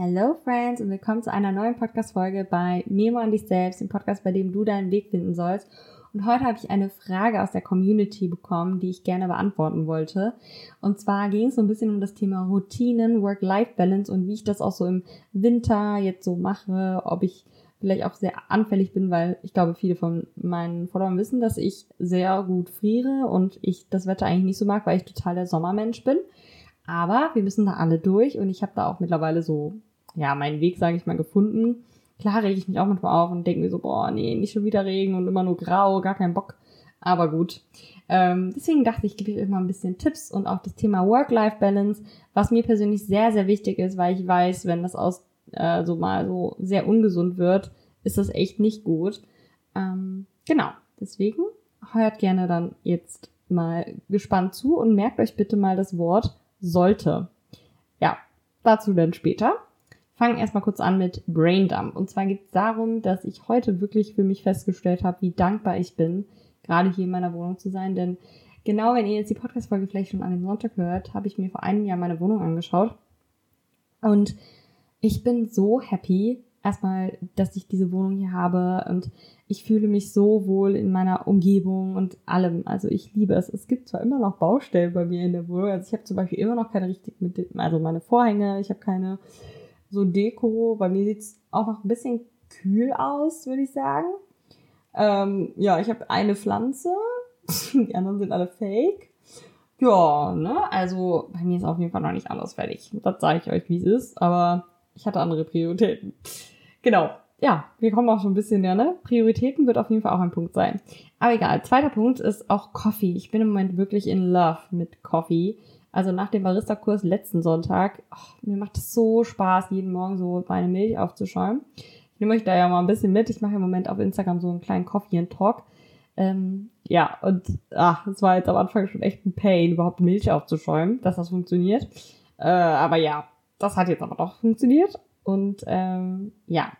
Hello Friends und willkommen zu einer neuen Podcast-Folge bei Memo an dich selbst, dem Podcast, bei dem du deinen Weg finden sollst. Und heute habe ich eine Frage aus der Community bekommen, die ich gerne beantworten wollte. Und zwar ging es so ein bisschen um das Thema Routinen, Work-Life-Balance und wie ich das auch so im Winter jetzt so mache, ob ich vielleicht auch sehr anfällig bin, weil ich glaube, viele von meinen Followern wissen, dass ich sehr gut friere und ich das Wetter eigentlich nicht so mag, weil ich total der Sommermensch bin. Aber wir müssen da alle durch und ich habe da auch mittlerweile so, ja, meinen Weg, sage ich mal, gefunden. Klar rege ich mich auch manchmal auf und denke mir so, boah, nee, nicht schon wieder Regen und immer nur grau, gar keinen Bock. Aber gut. Ähm, deswegen dachte ich, gebe ich euch mal ein bisschen Tipps und auch das Thema Work-Life-Balance, was mir persönlich sehr, sehr wichtig ist, weil ich weiß, wenn das aus äh, so mal so sehr ungesund wird, ist das echt nicht gut. Ähm, genau, deswegen hört gerne dann jetzt mal gespannt zu und merkt euch bitte mal das Wort sollte. Ja, dazu dann später. Fangen erstmal kurz an mit Braindump. Und zwar geht es darum, dass ich heute wirklich für mich festgestellt habe, wie dankbar ich bin, gerade hier in meiner Wohnung zu sein. Denn genau wenn ihr jetzt die Podcast-Folge vielleicht schon an dem Sonntag hört, habe ich mir vor einem Jahr meine Wohnung angeschaut. Und ich bin so happy, erstmal, dass ich diese Wohnung hier habe und ich fühle mich so wohl in meiner Umgebung und allem. Also ich liebe es. Es gibt zwar immer noch Baustellen bei mir in der Wohnung. Also ich habe zum Beispiel immer noch keine richtig mit, also meine Vorhänge, ich habe keine so Deko. Bei mir sieht es auch noch ein bisschen kühl aus, würde ich sagen. Ähm, ja, ich habe eine Pflanze. Die anderen sind alle fake. Ja, ne? Also bei mir ist auf jeden Fall noch nicht alles fertig. Das sage ich euch, wie es ist. Aber ich hatte andere Prioritäten. Genau. Ja, wir kommen auch schon ein bisschen ja, ne? Prioritäten wird auf jeden Fall auch ein Punkt sein. Aber egal. Zweiter Punkt ist auch Coffee. Ich bin im Moment wirklich in love mit Coffee. Also nach dem Barista-Kurs letzten Sonntag, oh, mir macht es so Spaß, jeden Morgen so meine Milch aufzuschäumen. Ich nehme euch da ja mal ein bisschen mit. Ich mache im Moment auf Instagram so einen kleinen Coffee and Talk. Ähm, ja, und ach, es war jetzt am Anfang schon echt ein Pain, überhaupt Milch aufzuschäumen, dass das funktioniert. Äh, aber ja, das hat jetzt aber doch funktioniert. Und ähm, ja,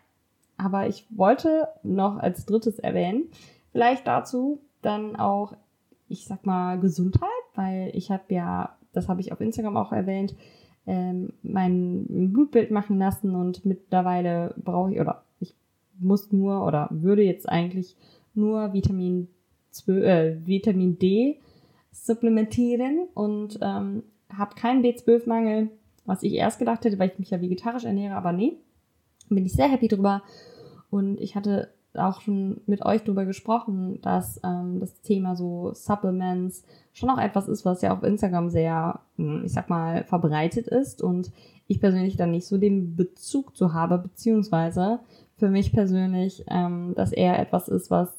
aber ich wollte noch als drittes erwähnen, vielleicht dazu dann auch, ich sag mal, Gesundheit, weil ich habe ja, das habe ich auf Instagram auch erwähnt, ähm, mein Blutbild machen lassen und mittlerweile brauche ich, oder ich muss nur oder würde jetzt eigentlich nur Vitamin, 12, äh, Vitamin D supplementieren und ähm, habe keinen B12-Mangel was ich erst gedacht hätte, weil ich mich ja vegetarisch ernähre, aber nee, bin ich sehr happy drüber. Und ich hatte auch schon mit euch drüber gesprochen, dass ähm, das Thema so Supplements schon auch etwas ist, was ja auf Instagram sehr, hm, ich sag mal, verbreitet ist und ich persönlich dann nicht so den Bezug zu habe, beziehungsweise für mich persönlich ähm, das eher etwas ist, was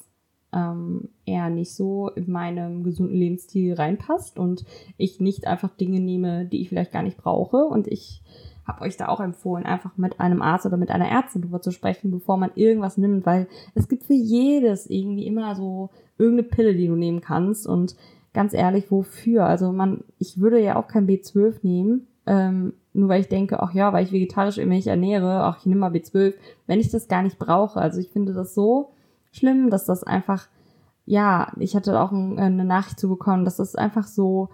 ähm, eher nicht so in meinem gesunden Lebensstil reinpasst und ich nicht einfach Dinge nehme, die ich vielleicht gar nicht brauche. Und ich habe euch da auch empfohlen, einfach mit einem Arzt oder mit einer Ärztin drüber zu sprechen, bevor man irgendwas nimmt, weil es gibt für jedes irgendwie immer so irgendeine Pille, die du nehmen kannst. Und ganz ehrlich, wofür? Also man, ich würde ja auch kein B12 nehmen, ähm, nur weil ich denke, ach ja, weil ich vegetarisch mich ernähre, ach, ich nehme mal B12, wenn ich das gar nicht brauche. Also ich finde das so schlimm, dass das einfach, ja, ich hatte auch eine Nachricht zu bekommen, dass das einfach so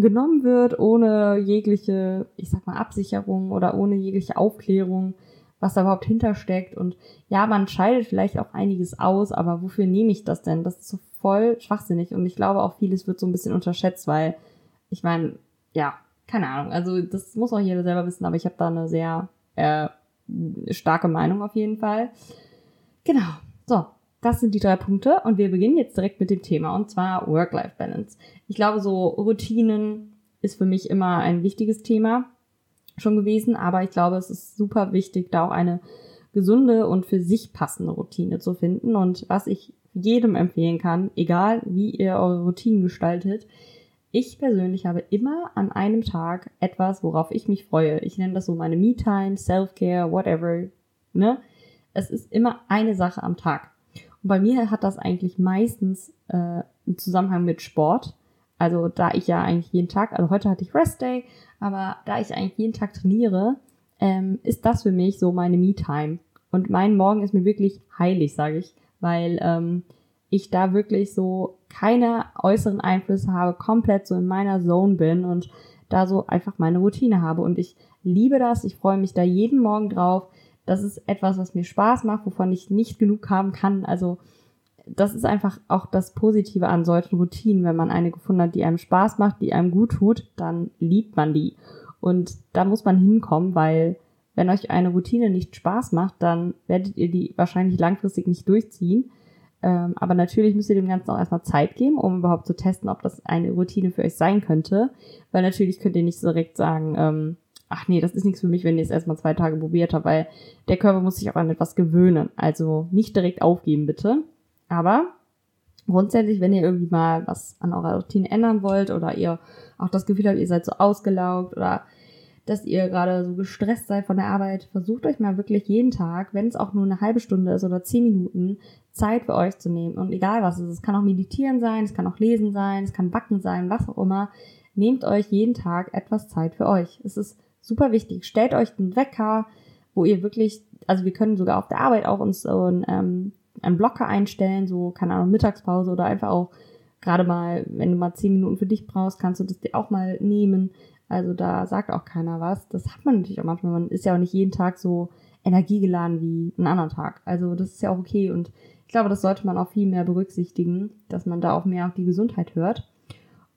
genommen wird, ohne jegliche, ich sag mal, Absicherung oder ohne jegliche Aufklärung, was da überhaupt hintersteckt. Und ja, man scheidet vielleicht auch einiges aus, aber wofür nehme ich das denn? Das ist so voll schwachsinnig. Und ich glaube auch vieles wird so ein bisschen unterschätzt, weil ich meine, ja, keine Ahnung. Also das muss auch jeder selber wissen, aber ich habe da eine sehr äh, starke Meinung auf jeden Fall. Genau. So, das sind die drei Punkte und wir beginnen jetzt direkt mit dem Thema und zwar Work-Life-Balance. Ich glaube, so Routinen ist für mich immer ein wichtiges Thema schon gewesen, aber ich glaube, es ist super wichtig, da auch eine gesunde und für sich passende Routine zu finden und was ich jedem empfehlen kann, egal wie ihr eure Routinen gestaltet, ich persönlich habe immer an einem Tag etwas, worauf ich mich freue. Ich nenne das so meine Me-Time, Self-Care, whatever, ne? Es ist immer eine Sache am Tag. Und bei mir hat das eigentlich meistens äh, einen Zusammenhang mit Sport. Also da ich ja eigentlich jeden Tag, also heute hatte ich Rest Day, aber da ich eigentlich jeden Tag trainiere, ähm, ist das für mich so meine Me-Time. Und mein Morgen ist mir wirklich heilig, sage ich, weil ähm, ich da wirklich so keine äußeren Einflüsse habe, komplett so in meiner Zone bin und da so einfach meine Routine habe. Und ich liebe das. Ich freue mich da jeden Morgen drauf. Das ist etwas, was mir Spaß macht, wovon ich nicht genug haben kann. Also das ist einfach auch das Positive an solchen Routinen. Wenn man eine gefunden hat, die einem Spaß macht, die einem gut tut, dann liebt man die. Und da muss man hinkommen, weil wenn euch eine Routine nicht Spaß macht, dann werdet ihr die wahrscheinlich langfristig nicht durchziehen. Ähm, aber natürlich müsst ihr dem Ganzen auch erstmal Zeit geben, um überhaupt zu testen, ob das eine Routine für euch sein könnte. Weil natürlich könnt ihr nicht direkt sagen, ähm, ach nee, das ist nichts für mich, wenn ihr es erstmal zwei Tage probiert habt, weil der Körper muss sich auch an etwas gewöhnen. Also nicht direkt aufgeben, bitte. Aber grundsätzlich, wenn ihr irgendwie mal was an eurer Routine ändern wollt oder ihr auch das Gefühl habt, ihr seid so ausgelaugt oder dass ihr gerade so gestresst seid von der Arbeit, versucht euch mal wirklich jeden Tag, wenn es auch nur eine halbe Stunde ist oder zehn Minuten, Zeit für euch zu nehmen. Und egal was es ist, es kann auch meditieren sein, es kann auch lesen sein, es kann backen sein, was auch immer. Nehmt euch jeden Tag etwas Zeit für euch. Es ist super wichtig. Stellt euch einen Wecker, wo ihr wirklich, also wir können sogar auf der Arbeit auch uns so ein, ähm, einen Blocker einstellen, so, keine Ahnung, Mittagspause oder einfach auch gerade mal, wenn du mal zehn Minuten für dich brauchst, kannst du das dir auch mal nehmen. Also da sagt auch keiner was. Das hat man natürlich auch manchmal. Man ist ja auch nicht jeden Tag so energiegeladen wie einen anderen Tag. Also das ist ja auch okay und ich glaube, das sollte man auch viel mehr berücksichtigen, dass man da auch mehr auf die Gesundheit hört.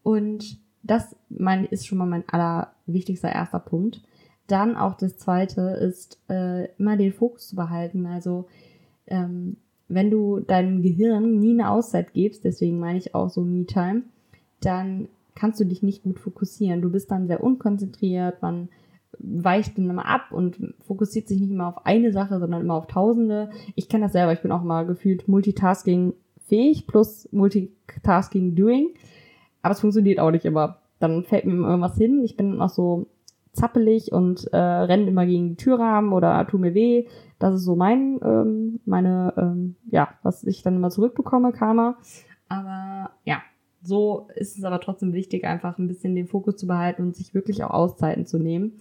Und das mein, ist schon mal mein allerwichtigster erster Punkt. Dann auch das zweite ist, äh, immer den Fokus zu behalten. Also ähm, wenn du deinem Gehirn nie eine Auszeit gibst, deswegen meine ich auch so Me-Time, dann kannst du dich nicht gut fokussieren. Du bist dann sehr unkonzentriert, man weicht dann immer ab und fokussiert sich nicht immer auf eine Sache, sondern immer auf Tausende. Ich kenne das selber, ich bin auch mal gefühlt Multitasking fähig plus Multitasking doing, aber es funktioniert auch nicht immer. Dann fällt mir irgendwas hin, ich bin auch so zappelig und äh, renne immer gegen die Türrahmen oder tu mir weh. Das ist so mein, ähm, meine, ähm, ja, was ich dann immer zurückbekomme, Karma. Aber ja, so ist es aber trotzdem wichtig, einfach ein bisschen den Fokus zu behalten und sich wirklich auch Auszeiten zu nehmen.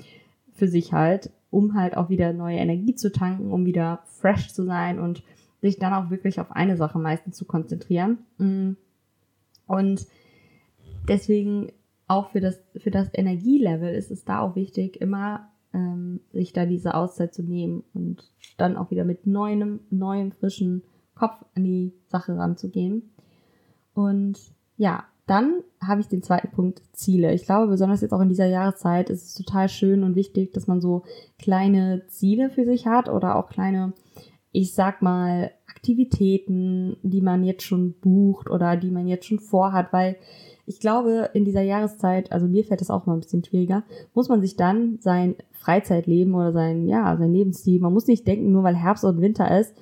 Für sich halt, um halt auch wieder neue Energie zu tanken, um wieder fresh zu sein und sich dann auch wirklich auf eine Sache meistens zu konzentrieren. Mm. Und deswegen auch für das, für das Energielevel ist es da auch wichtig, immer ähm, sich da diese Auszeit zu nehmen und dann auch wieder mit neuem, neuem, frischen Kopf an die Sache ranzugehen. Und ja, dann habe ich den zweiten Punkt Ziele. Ich glaube, besonders jetzt auch in dieser Jahreszeit ist es total schön und wichtig, dass man so kleine Ziele für sich hat oder auch kleine, ich sag mal, Aktivitäten, die man jetzt schon bucht oder die man jetzt schon vorhat, weil ich glaube, in dieser Jahreszeit, also mir fällt das auch mal ein bisschen schwieriger, muss man sich dann sein Freizeitleben oder sein, ja, sein Lebensstil, man muss nicht denken, nur weil Herbst und Winter ist,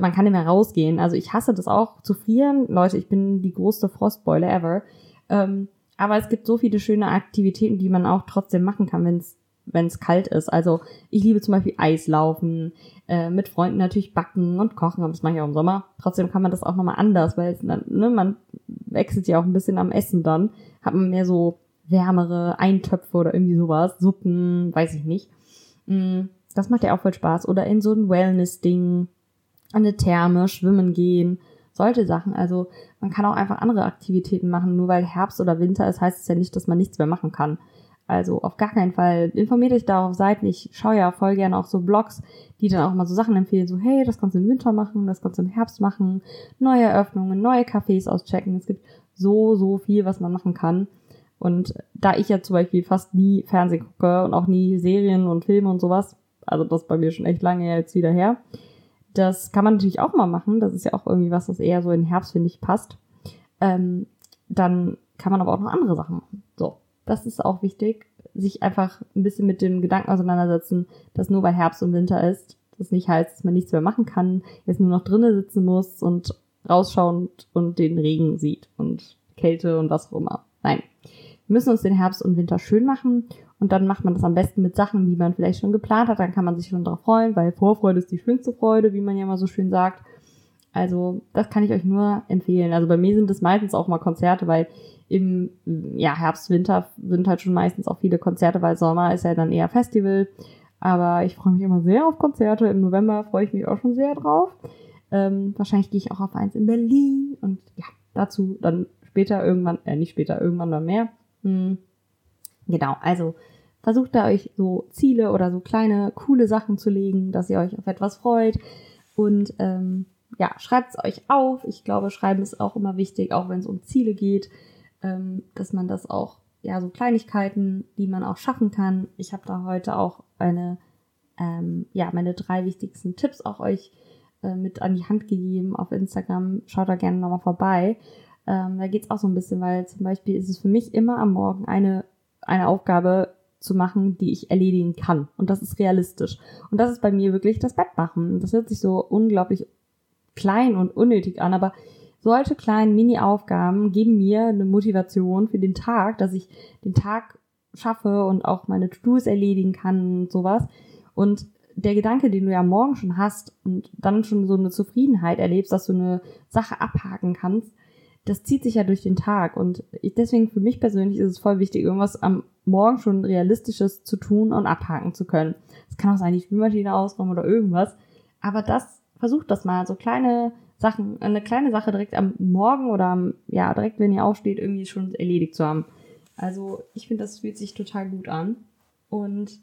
man kann nicht mehr rausgehen. Also ich hasse das auch zu frieren. Leute, ich bin die größte Frostbeule ever. Ähm, aber es gibt so viele schöne Aktivitäten, die man auch trotzdem machen kann, wenn es wenn es kalt ist. Also ich liebe zum Beispiel Eislaufen, äh, mit Freunden natürlich backen und kochen, aber das mache ich auch im Sommer. Trotzdem kann man das auch nochmal anders, weil ne, man wechselt ja auch ein bisschen am Essen dann. Hat man mehr so wärmere Eintöpfe oder irgendwie sowas, Suppen, weiß ich nicht. Mm, das macht ja auch voll Spaß. Oder in so ein Wellness-Ding, an eine Therme, schwimmen gehen, solche Sachen. Also man kann auch einfach andere Aktivitäten machen. Nur weil Herbst oder Winter ist, heißt es ja nicht, dass man nichts mehr machen kann. Also auf gar keinen Fall. Informiert euch da auf Seiten. Ich schaue ja voll gerne auch so Blogs, die dann auch mal so Sachen empfehlen. So, hey, das kannst du im Winter machen, das kannst du im Herbst machen. Neue Eröffnungen, neue Cafés auschecken. Es gibt so, so viel, was man machen kann. Und da ich ja zum Beispiel fast nie Fernsehen gucke und auch nie Serien und Filme und sowas, also das bei mir schon echt lange jetzt wieder her, das kann man natürlich auch mal machen. Das ist ja auch irgendwie was, was eher so in Herbst, finde ich, passt. Ähm, dann kann man aber auch noch andere Sachen machen. Das ist auch wichtig. Sich einfach ein bisschen mit dem Gedanken auseinandersetzen, dass nur weil Herbst und Winter ist, das nicht heißt, dass man nichts mehr machen kann, jetzt nur noch drinnen sitzen muss und rausschauen und den Regen sieht und Kälte und was auch immer. Nein. Wir müssen uns den Herbst und Winter schön machen und dann macht man das am besten mit Sachen, die man vielleicht schon geplant hat. Dann kann man sich schon darauf freuen, weil Vorfreude ist die schönste Freude, wie man ja mal so schön sagt. Also, das kann ich euch nur empfehlen. Also bei mir sind es meistens auch mal Konzerte, weil im ja, Herbst, Winter sind halt schon meistens auch viele Konzerte, weil Sommer ist ja dann eher Festival. Aber ich freue mich immer sehr auf Konzerte. Im November freue ich mich auch schon sehr drauf. Ähm, wahrscheinlich gehe ich auch auf eins in Berlin und ja, dazu dann später irgendwann, äh, nicht später, irgendwann dann mehr. Hm. Genau, also versucht da euch so Ziele oder so kleine, coole Sachen zu legen, dass ihr euch auf etwas freut. Und ähm, ja, schreibt es euch auf. Ich glaube, Schreiben ist auch immer wichtig, auch wenn es um Ziele geht, ähm, dass man das auch, ja, so Kleinigkeiten, die man auch schaffen kann. Ich habe da heute auch eine, ähm, ja, meine drei wichtigsten Tipps auch euch äh, mit an die Hand gegeben auf Instagram. Schaut da gerne nochmal vorbei. Ähm, da geht's auch so ein bisschen, weil zum Beispiel ist es für mich immer am Morgen eine, eine Aufgabe, zu machen, die ich erledigen kann. Und das ist realistisch. Und das ist bei mir wirklich das Bett machen. Das hört sich so unglaublich klein und unnötig an, aber solche kleinen Mini-Aufgaben geben mir eine Motivation für den Tag, dass ich den Tag schaffe und auch meine To-Dos erledigen kann und sowas. Und der Gedanke, den du ja morgen schon hast und dann schon so eine Zufriedenheit erlebst, dass du eine Sache abhaken kannst, das zieht sich ja durch den Tag. Und ich, deswegen für mich persönlich ist es voll wichtig, irgendwas am Morgen schon Realistisches zu tun und abhaken zu können. Es kann auch sein, die Spülmaschine ausräumen oder irgendwas. Aber das, versucht das mal, so kleine Sachen, eine kleine Sache direkt am Morgen oder am, ja, direkt wenn ihr aufsteht, irgendwie schon erledigt zu haben. Also ich finde, das fühlt sich total gut an. Und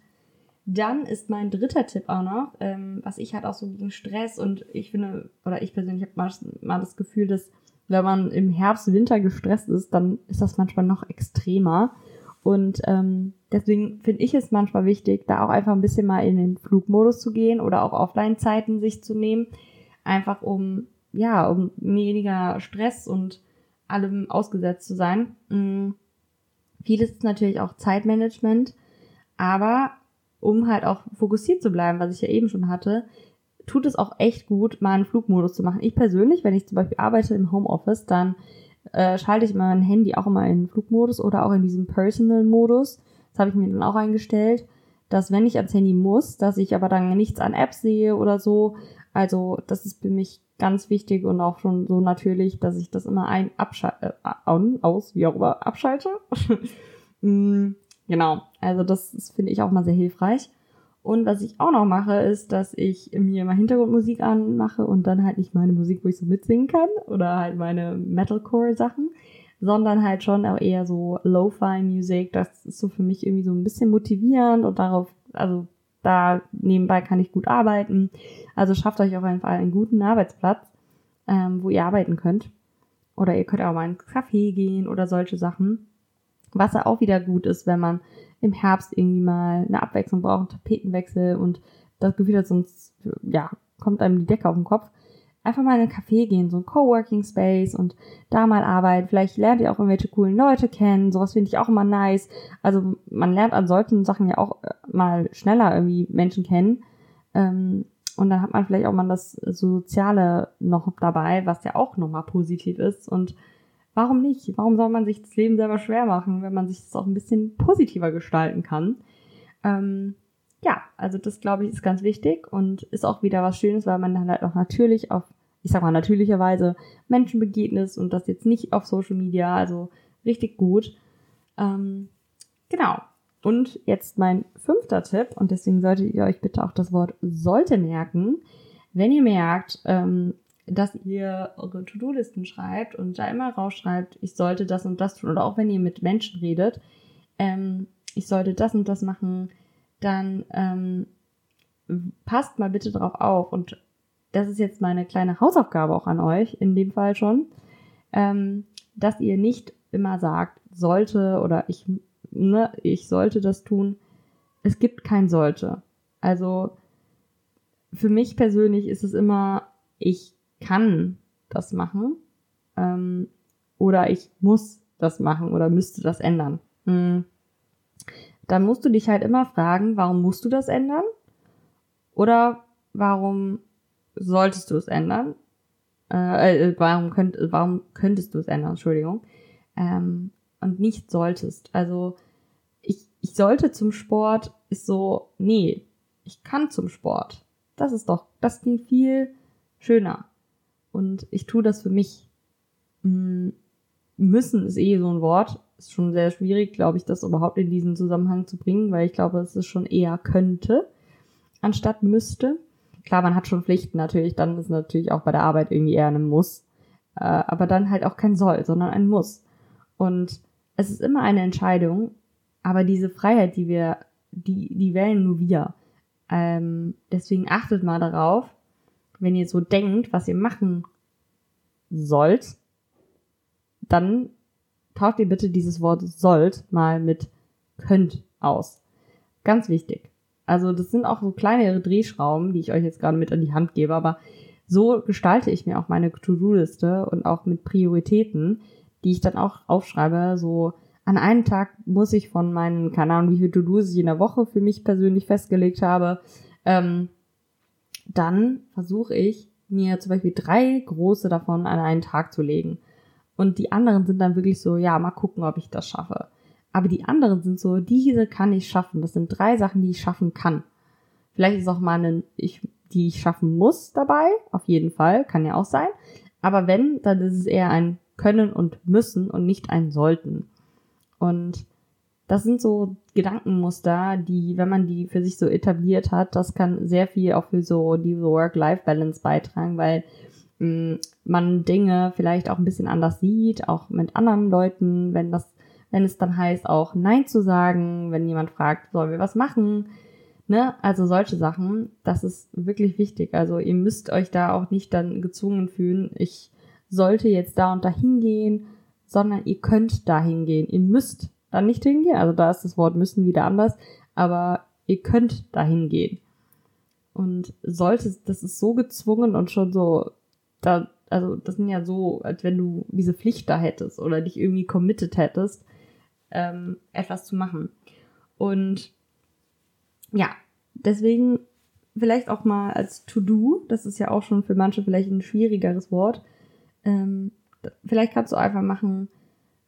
dann ist mein dritter Tipp auch noch, ähm, was ich halt auch so gegen Stress und ich finde, oder ich persönlich habe mal, mal das Gefühl, dass wenn man im Herbst, Winter gestresst ist, dann ist das manchmal noch extremer. Und ähm, deswegen finde ich es manchmal wichtig, da auch einfach ein bisschen mal in den Flugmodus zu gehen oder auch Offline-Zeiten sich zu nehmen. Einfach um, ja, um weniger Stress und allem ausgesetzt zu sein. Mhm. Vieles ist natürlich auch Zeitmanagement, aber um halt auch fokussiert zu bleiben, was ich ja eben schon hatte, tut es auch echt gut, mal einen Flugmodus zu machen. Ich persönlich, wenn ich zum Beispiel arbeite im Homeoffice, dann äh, schalte ich mein Handy auch immer in Flugmodus oder auch in diesem Personal-Modus. Das habe ich mir dann auch eingestellt, dass wenn ich ans Handy muss, dass ich aber dann nichts an Apps sehe oder so. Also das ist für mich ganz wichtig und auch schon so natürlich, dass ich das immer ein abschalte, äh, aus, wie auch immer, abschalte. mm, genau, also das finde ich auch mal sehr hilfreich. Und was ich auch noch mache, ist, dass ich mir mal Hintergrundmusik anmache und dann halt nicht meine Musik, wo ich so mitsingen kann oder halt meine Metalcore-Sachen, sondern halt schon auch eher so Lo-Fi-Musik. Das ist so für mich irgendwie so ein bisschen motivierend und darauf, also da nebenbei kann ich gut arbeiten. Also schafft euch auf jeden Fall einen guten Arbeitsplatz, ähm, wo ihr arbeiten könnt. Oder ihr könnt auch mal in einen Café gehen oder solche Sachen. Was ja auch wieder gut ist, wenn man im Herbst irgendwie mal eine Abwechslung braucht, einen Tapetenwechsel und das Gefühl hat, sonst, ja, kommt einem die Decke auf den Kopf. Einfach mal in einen Café gehen, so ein Coworking Space und da mal arbeiten. Vielleicht lernt ihr auch irgendwelche coolen Leute kennen. Sowas finde ich auch immer nice. Also man lernt an solchen Sachen ja auch äh, mal schneller irgendwie Menschen kennen. Ähm, und dann hat man vielleicht auch mal das Soziale noch dabei, was ja auch nochmal positiv ist. Und warum nicht? Warum soll man sich das Leben selber schwer machen, wenn man sich das auch ein bisschen positiver gestalten kann? Ähm, ja, also das glaube ich ist ganz wichtig und ist auch wieder was Schönes, weil man dann halt auch natürlich auf, ich sag mal natürlicherweise Menschen begegnet und das jetzt nicht auf Social Media, also richtig gut. Ähm, genau. Und jetzt mein fünfter Tipp und deswegen solltet ihr euch bitte auch das Wort sollte merken. Wenn ihr merkt, ähm, dass ihr eure To-Do-Listen schreibt und da immer rausschreibt, ich sollte das und das tun. Oder auch wenn ihr mit Menschen redet, ähm, ich sollte das und das machen, dann ähm, passt mal bitte drauf auf. Und das ist jetzt meine kleine Hausaufgabe auch an euch, in dem Fall schon, ähm, dass ihr nicht immer sagt, sollte oder ich, ne, ich sollte das tun. Es gibt kein sollte. Also für mich persönlich ist es immer, ich kann das machen ähm, oder ich muss das machen oder müsste das ändern. Hm. Dann musst du dich halt immer fragen, warum musst du das ändern? Oder warum solltest du es ändern? Äh, äh, warum, könnt, warum könntest du es ändern? Entschuldigung. Ähm, und nicht solltest. Also ich, ich sollte zum Sport ist so, nee, ich kann zum Sport. Das ist doch, das klingt viel schöner und ich tue das für mich. Mm, müssen ist eh so ein Wort. Ist schon sehr schwierig, glaube ich, das überhaupt in diesen Zusammenhang zu bringen, weil ich glaube, es ist schon eher könnte, anstatt müsste. Klar, man hat schon Pflichten natürlich, dann ist natürlich auch bei der Arbeit irgendwie eher ein Muss. Äh, aber dann halt auch kein Soll, sondern ein Muss. Und es ist immer eine Entscheidung, aber diese Freiheit, die wir die, die wählen nur wir. Ähm, deswegen achtet mal darauf, wenn ihr so denkt, was ihr machen sollt, dann tauscht ihr bitte dieses Wort sollt mal mit könnt aus. Ganz wichtig. Also das sind auch so kleinere Drehschrauben, die ich euch jetzt gerade mit an die Hand gebe, aber so gestalte ich mir auch meine To-Do-Liste und auch mit Prioritäten, die ich dann auch aufschreibe. So an einem Tag muss ich von meinen, keine Ahnung, wie viele To-Dos ich in der Woche für mich persönlich festgelegt habe, ähm, dann versuche ich mir zum Beispiel drei große davon an einen Tag zu legen. Und die anderen sind dann wirklich so, ja, mal gucken, ob ich das schaffe. Aber die anderen sind so, diese kann ich schaffen. Das sind drei Sachen, die ich schaffen kann. Vielleicht ist auch mal eine, ich, die ich schaffen muss dabei. Auf jeden Fall. Kann ja auch sein. Aber wenn, dann ist es eher ein können und müssen und nicht ein sollten. Und das sind so Gedankenmuster, die, wenn man die für sich so etabliert hat, das kann sehr viel auch für so diese Work-Life-Balance beitragen, weil mh, mm, man Dinge vielleicht auch ein bisschen anders sieht, auch mit anderen Leuten, wenn das, wenn es dann heißt, auch Nein zu sagen, wenn jemand fragt, sollen wir was machen, ne, also solche Sachen, das ist wirklich wichtig. Also ihr müsst euch da auch nicht dann gezwungen fühlen, ich sollte jetzt da und da hingehen, sondern ihr könnt da hingehen. Ihr müsst dann nicht hingehen. Also da ist das Wort müssen wieder anders, aber ihr könnt da hingehen. Und sollte, das ist so gezwungen und schon so, da, also das sind ja so, als wenn du diese Pflicht da hättest oder dich irgendwie committed hättest, ähm, etwas zu machen. Und ja, deswegen vielleicht auch mal als To-Do, das ist ja auch schon für manche vielleicht ein schwierigeres Wort, ähm, vielleicht kannst du einfach machen,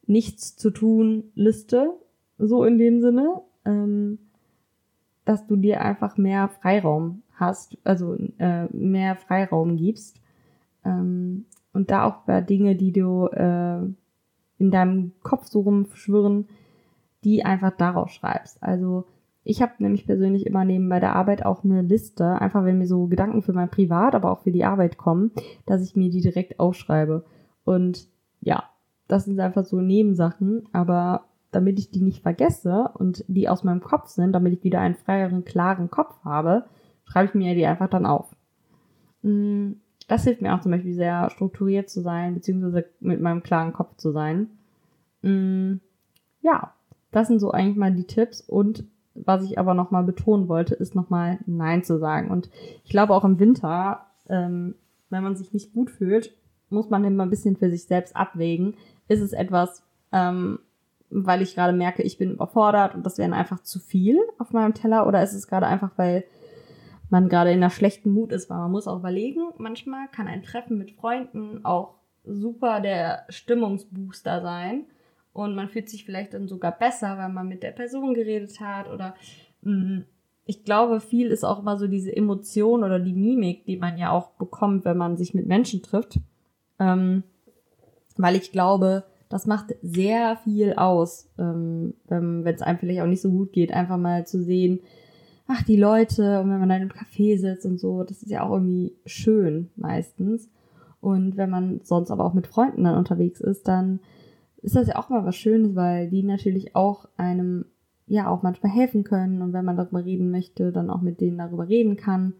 nichts zu tun Liste, so in dem Sinne, ähm, dass du dir einfach mehr Freiraum hast, also äh, mehr Freiraum gibst. Ähm, und da auch bei Dinge, die du äh, in deinem Kopf so rumschwirren, die einfach daraus schreibst. Also ich habe nämlich persönlich immer neben bei der Arbeit auch eine Liste, einfach wenn mir so Gedanken für mein Privat, aber auch für die Arbeit kommen, dass ich mir die direkt aufschreibe. Und ja, das sind einfach so Nebensachen, aber damit ich die nicht vergesse und die aus meinem Kopf sind, damit ich wieder einen freieren, klaren Kopf habe, schreibe ich mir die einfach dann auf. Mm, das hilft mir auch zum Beispiel sehr strukturiert zu sein, beziehungsweise mit meinem klaren Kopf zu sein. Mm, ja, das sind so eigentlich mal die Tipps und was ich aber nochmal betonen wollte, ist nochmal Nein zu sagen. Und ich glaube auch im Winter, ähm, wenn man sich nicht gut fühlt, muss man immer ein bisschen für sich selbst abwägen, ist es etwas, ähm, weil ich gerade merke, ich bin überfordert und das wäre einfach zu viel auf meinem Teller? Oder ist es gerade einfach, weil man gerade in einer schlechten Mut ist, weil man muss auch überlegen, manchmal kann ein Treffen mit Freunden auch super der Stimmungsbooster sein. Und man fühlt sich vielleicht dann sogar besser, weil man mit der Person geredet hat oder mh, mm, ich glaube, viel ist auch immer so diese Emotion oder die Mimik, die man ja auch bekommt, wenn man sich mit Menschen trifft. Ähm, weil ich glaube, das macht sehr viel aus, ähm, wenn es einem vielleicht auch nicht so gut geht, einfach mal zu sehen, ach, die Leute, und wenn man dann im Café sitzt und so, das ist ja auch irgendwie schön meistens. Und wenn man sonst aber auch mit Freunden dann unterwegs ist, dann ist das ja auch mal was Schönes, weil die natürlich auch einem ja auch manchmal helfen können und wenn man darüber reden möchte, dann auch mit denen darüber reden kann.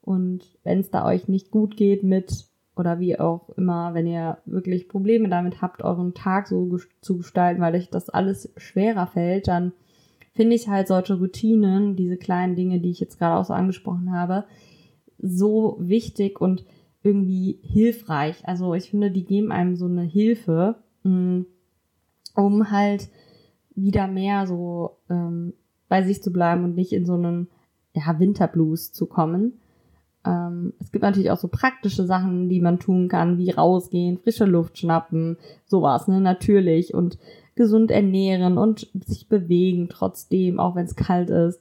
Und wenn es da euch nicht gut geht mit oder wie auch immer, wenn ihr wirklich Probleme damit habt, euren Tag so zu gestalten, weil euch das alles schwerer fällt, dann finde ich halt solche Routinen, diese kleinen Dinge, die ich jetzt gerade auch so angesprochen habe, so wichtig und irgendwie hilfreich. Also ich finde, die geben einem so eine Hilfe, mm, um halt wieder mehr so ähm, bei sich zu bleiben und nicht in so einen ja, Winterblues zu kommen. Ähm, es gibt natürlich auch so praktische Sachen, die man tun kann, wie rausgehen, frische Luft schnappen, sowas, ne, natürlich und gesund ernähren und sich bewegen trotzdem, auch wenn es kalt ist.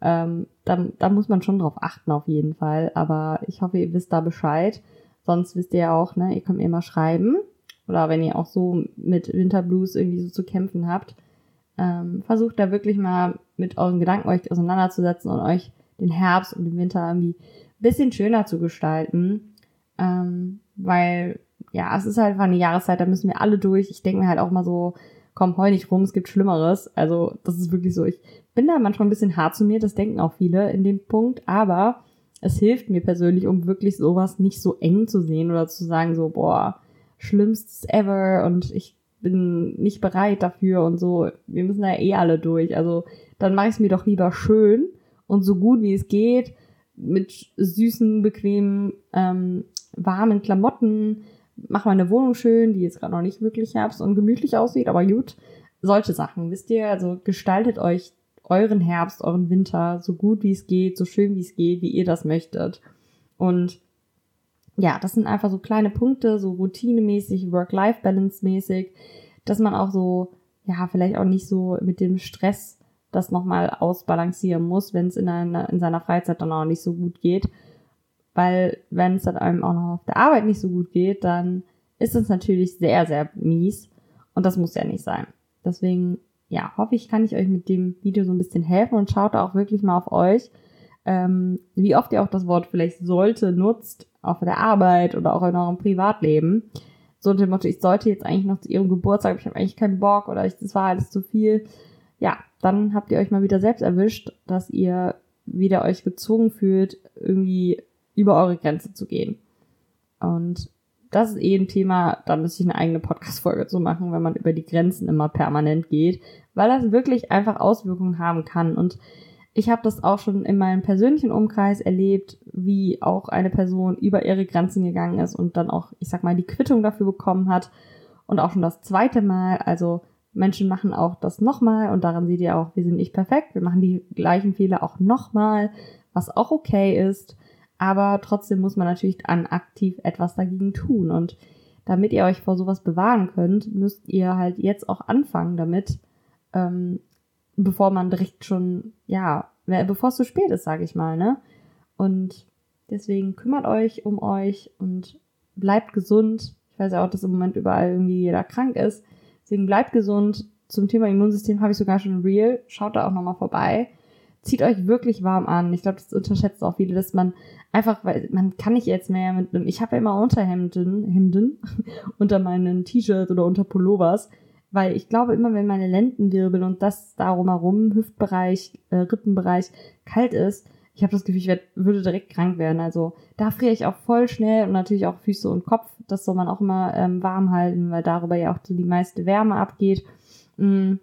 Ähm, da, da muss man schon drauf achten auf jeden Fall. Aber ich hoffe, ihr wisst da Bescheid. Sonst wisst ihr ja auch, ne, ihr könnt mir mal schreiben. Oder wenn ihr auch so mit Winterblues irgendwie so zu kämpfen habt. Ähm, versucht da wirklich mal mit euren Gedanken euch auseinanderzusetzen und euch den Herbst und den Winter irgendwie bisschen schöner zu gestalten. Ähm, weil, ja, es ist halt einfach eine Jahreszeit, da müssen wir alle durch. Ich denke mir halt auch mal so, komm, heul nicht rum, es gibt Schlimmeres. Also das ist wirklich so. Ich bin da manchmal ein bisschen hart zu mir, das denken auch viele in dem Punkt, aber es hilft mir persönlich, um wirklich sowas nicht so eng zu sehen oder zu sagen so, boah, schlimmstes ever und ich bin nicht bereit dafür und so. Wir müssen da eh alle durch. Also dann mache ich es mir doch lieber schön und so gut wie es geht mit süßen, bequemen, ähm, warmen Klamotten. Mach meine Wohnung schön, die jetzt gerade noch nicht wirklich Herbst und gemütlich aussieht, aber gut. Solche Sachen, wisst ihr? Also gestaltet euch euren Herbst, euren Winter so gut wie es geht, so schön wie es geht, wie ihr das möchtet. Und ja, das sind einfach so kleine Punkte, so routinemäßig, Work-Life-Balance-mäßig, dass man auch so, ja, vielleicht auch nicht so mit dem Stress das nochmal ausbalancieren muss, wenn es in, in seiner Freizeit dann auch nicht so gut geht. Weil wenn es dann einem auch noch auf der Arbeit nicht so gut geht, dann ist es natürlich sehr, sehr mies. Und das muss ja nicht sein. Deswegen, ja, hoffe ich, kann ich euch mit dem Video so ein bisschen helfen und schaut auch wirklich mal auf euch, ähm, wie oft ihr auch das Wort vielleicht sollte nutzt, auf der Arbeit oder auch in eurem Privatleben. So unter dem Motto, ich sollte jetzt eigentlich noch zu ihrem Geburtstag, ich habe eigentlich keinen Bock oder ich, das war alles zu viel. Ja, dann habt ihr euch mal wieder selbst erwischt, dass ihr wieder euch gezwungen fühlt, irgendwie über eure Grenze zu gehen. Und das ist eh ein Thema, da müsste ich eine eigene Podcast-Folge zu machen, wenn man über die Grenzen immer permanent geht, weil das wirklich einfach Auswirkungen haben kann. Und ich habe das auch schon in meinem persönlichen Umkreis erlebt, wie auch eine Person über ihre Grenzen gegangen ist und dann auch, ich sag mal, die Quittung dafür bekommen hat. Und auch schon das zweite Mal. Also Menschen machen auch das nochmal und daran seht ihr auch, wir sind nicht perfekt. Wir machen die gleichen Fehler auch nochmal, was auch okay ist. Aber trotzdem muss man natürlich dann aktiv etwas dagegen tun. Und damit ihr euch vor sowas bewahren könnt, müsst ihr halt jetzt auch anfangen damit, ähm, bevor man direkt schon, ja, bevor es zu spät ist, sage ich mal, ne? Und deswegen kümmert euch um euch und bleibt gesund. Ich weiß ja auch, dass im Moment überall irgendwie jeder krank ist. Deswegen bleibt gesund. Zum Thema Immunsystem habe ich sogar schon ein Reel. Schaut da auch nochmal vorbei. Zieht euch wirklich warm an. Ich glaube, das unterschätzt auch viele, dass man einfach, weil man kann nicht jetzt mehr mit einem, ich habe ja immer Unterhemden, Hemden unter meinen T-Shirts oder unter Pullovers weil ich glaube immer, wenn meine Lendenwirbel und das darum herum, Hüftbereich, äh, Rippenbereich kalt ist, ich habe das Gefühl, ich werd, würde direkt krank werden. Also da friere ich auch voll schnell und natürlich auch Füße und Kopf. Das soll man auch immer ähm, warm halten, weil darüber ja auch so die meiste Wärme abgeht. Mm.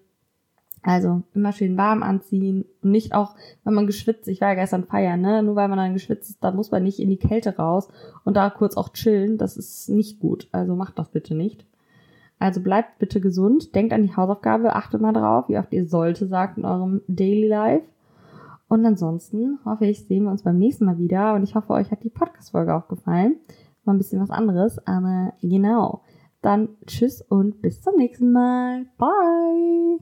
Also immer schön warm anziehen und nicht auch, wenn man geschwitzt, ich war ja gestern feiern, ne? Nur weil man dann geschwitzt ist, da muss man nicht in die Kälte raus und da kurz auch chillen. Das ist nicht gut. Also macht das bitte nicht. Also bleibt bitte gesund, denkt an die Hausaufgabe, achtet mal drauf, wie oft ihr sollte sagt in eurem Daily Life. Und ansonsten hoffe ich, sehen wir uns beim nächsten Mal wieder und ich hoffe, euch hat die Podcast-Folge auch gefallen. War ein bisschen was anderes, aber genau. Dann tschüss und bis zum nächsten Mal. Bye!